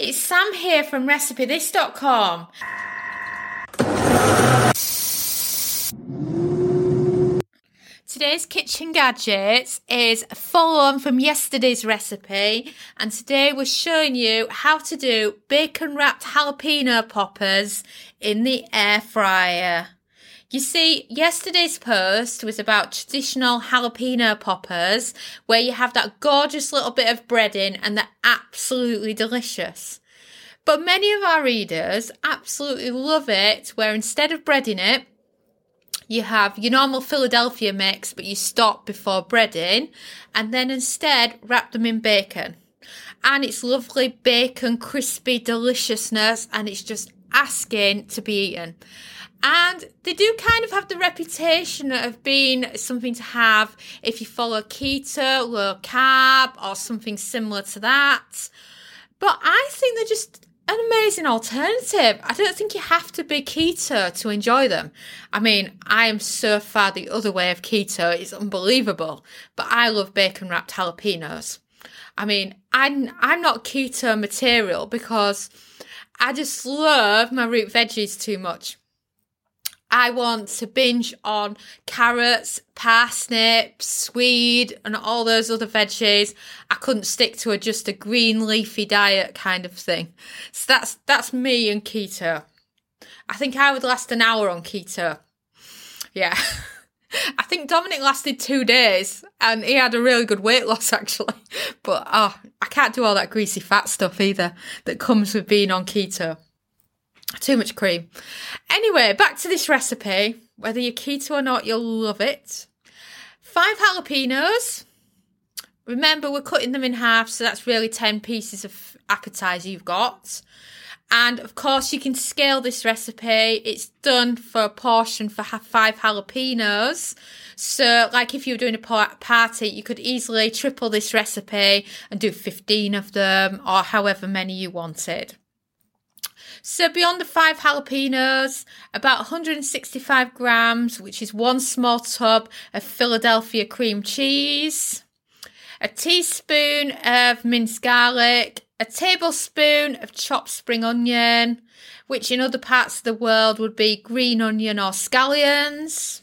it's Sam here from RecipeThis.com. Today's kitchen gadgets is a follow on from yesterday's recipe, and today we're showing you how to do bacon wrapped jalapeno poppers in the air fryer. You see, yesterday's post was about traditional jalapeno poppers, where you have that gorgeous little bit of breading and they're absolutely delicious. But many of our readers absolutely love it, where instead of breading it, you have your normal Philadelphia mix, but you stop before breading, and then instead wrap them in bacon. And it's lovely bacon, crispy deliciousness, and it's just asking to be eaten. And they do kind of have the reputation of being something to have if you follow keto, low carb, or something similar to that. But I think they're just an amazing alternative. I don't think you have to be keto to enjoy them. I mean, I am so far the other way of keto, it's unbelievable. But I love bacon wrapped jalapenos. I mean, I'm, I'm not keto material because I just love my root veggies too much. I want to binge on carrots, parsnips, swede, and all those other veggies. I couldn't stick to a just a green leafy diet kind of thing. So that's that's me and keto. I think I would last an hour on keto. Yeah. I think Dominic lasted two days and he had a really good weight loss actually. But oh, I can't do all that greasy fat stuff either that comes with being on keto. Too much cream. Anyway, back to this recipe. Whether you're keto or not, you'll love it. Five jalapenos. Remember, we're cutting them in half, so that's really 10 pieces of appetizer you've got. And of course, you can scale this recipe. It's done for a portion for five jalapenos. So, like if you were doing a party, you could easily triple this recipe and do 15 of them or however many you wanted. So beyond the five jalapenos, about 165 grams, which is one small tub of Philadelphia cream cheese, a teaspoon of minced garlic, a tablespoon of chopped spring onion, which in other parts of the world would be green onion or scallions.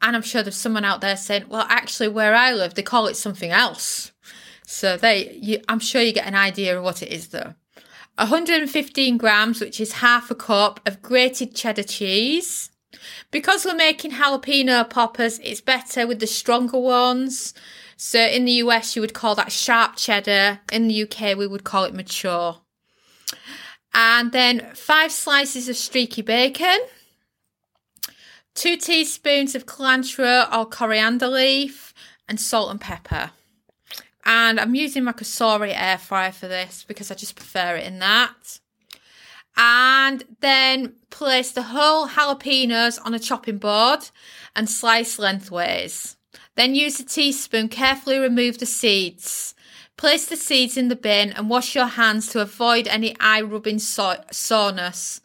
And I'm sure there's someone out there saying, well, actually, where I live, they call it something else. So they, you, I'm sure you get an idea of what it is, though. 115 grams, which is half a cup of grated cheddar cheese. Because we're making jalapeno poppers, it's better with the stronger ones. So in the US, you would call that sharp cheddar. In the UK, we would call it mature. And then five slices of streaky bacon, two teaspoons of cilantro or coriander leaf, and salt and pepper. And I'm using my Cosori air fryer for this because I just prefer it in that. And then place the whole jalapenos on a chopping board and slice lengthways. Then use a teaspoon, carefully remove the seeds. Place the seeds in the bin and wash your hands to avoid any eye rubbing so- soreness.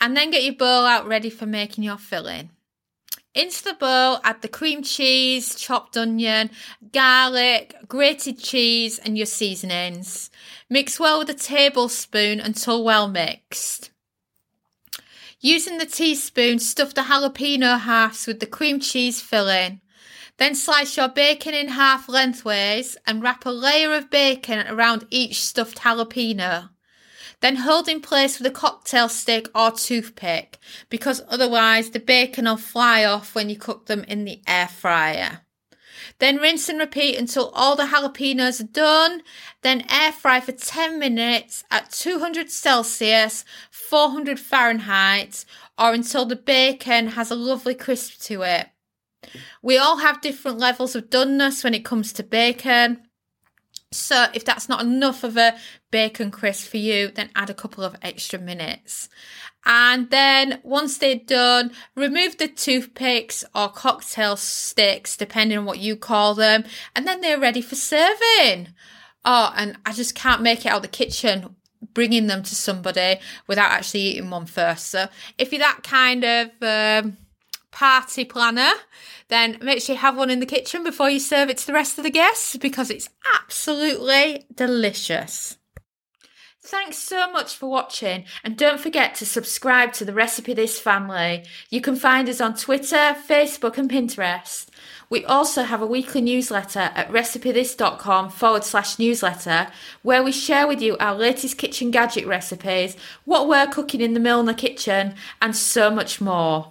And then get your bowl out ready for making your filling. Into the bowl, add the cream cheese, chopped onion, garlic, grated cheese, and your seasonings. Mix well with a tablespoon until well mixed. Using the teaspoon, stuff the jalapeno halves with the cream cheese filling. Then slice your bacon in half lengthways and wrap a layer of bacon around each stuffed jalapeno. Then hold in place with a cocktail stick or toothpick because otherwise the bacon will fly off when you cook them in the air fryer. Then rinse and repeat until all the jalapenos are done. Then air fry for 10 minutes at 200 Celsius, 400 Fahrenheit, or until the bacon has a lovely crisp to it. We all have different levels of doneness when it comes to bacon. So if that's not enough of a bacon crisp for you, then add a couple of extra minutes. And then once they're done, remove the toothpicks or cocktail sticks, depending on what you call them, and then they're ready for serving. Oh, and I just can't make it out of the kitchen bringing them to somebody without actually eating one first. So if you're that kind of um, party planner, then make sure you have one in the kitchen before you serve it to the rest of the guests because it's absolutely delicious. Thanks so much for watching and don't forget to subscribe to the Recipe This family. You can find us on Twitter, Facebook and Pinterest. We also have a weekly newsletter at recipethis.com forward slash newsletter where we share with you our latest kitchen gadget recipes, what we're cooking in the Milner kitchen and so much more.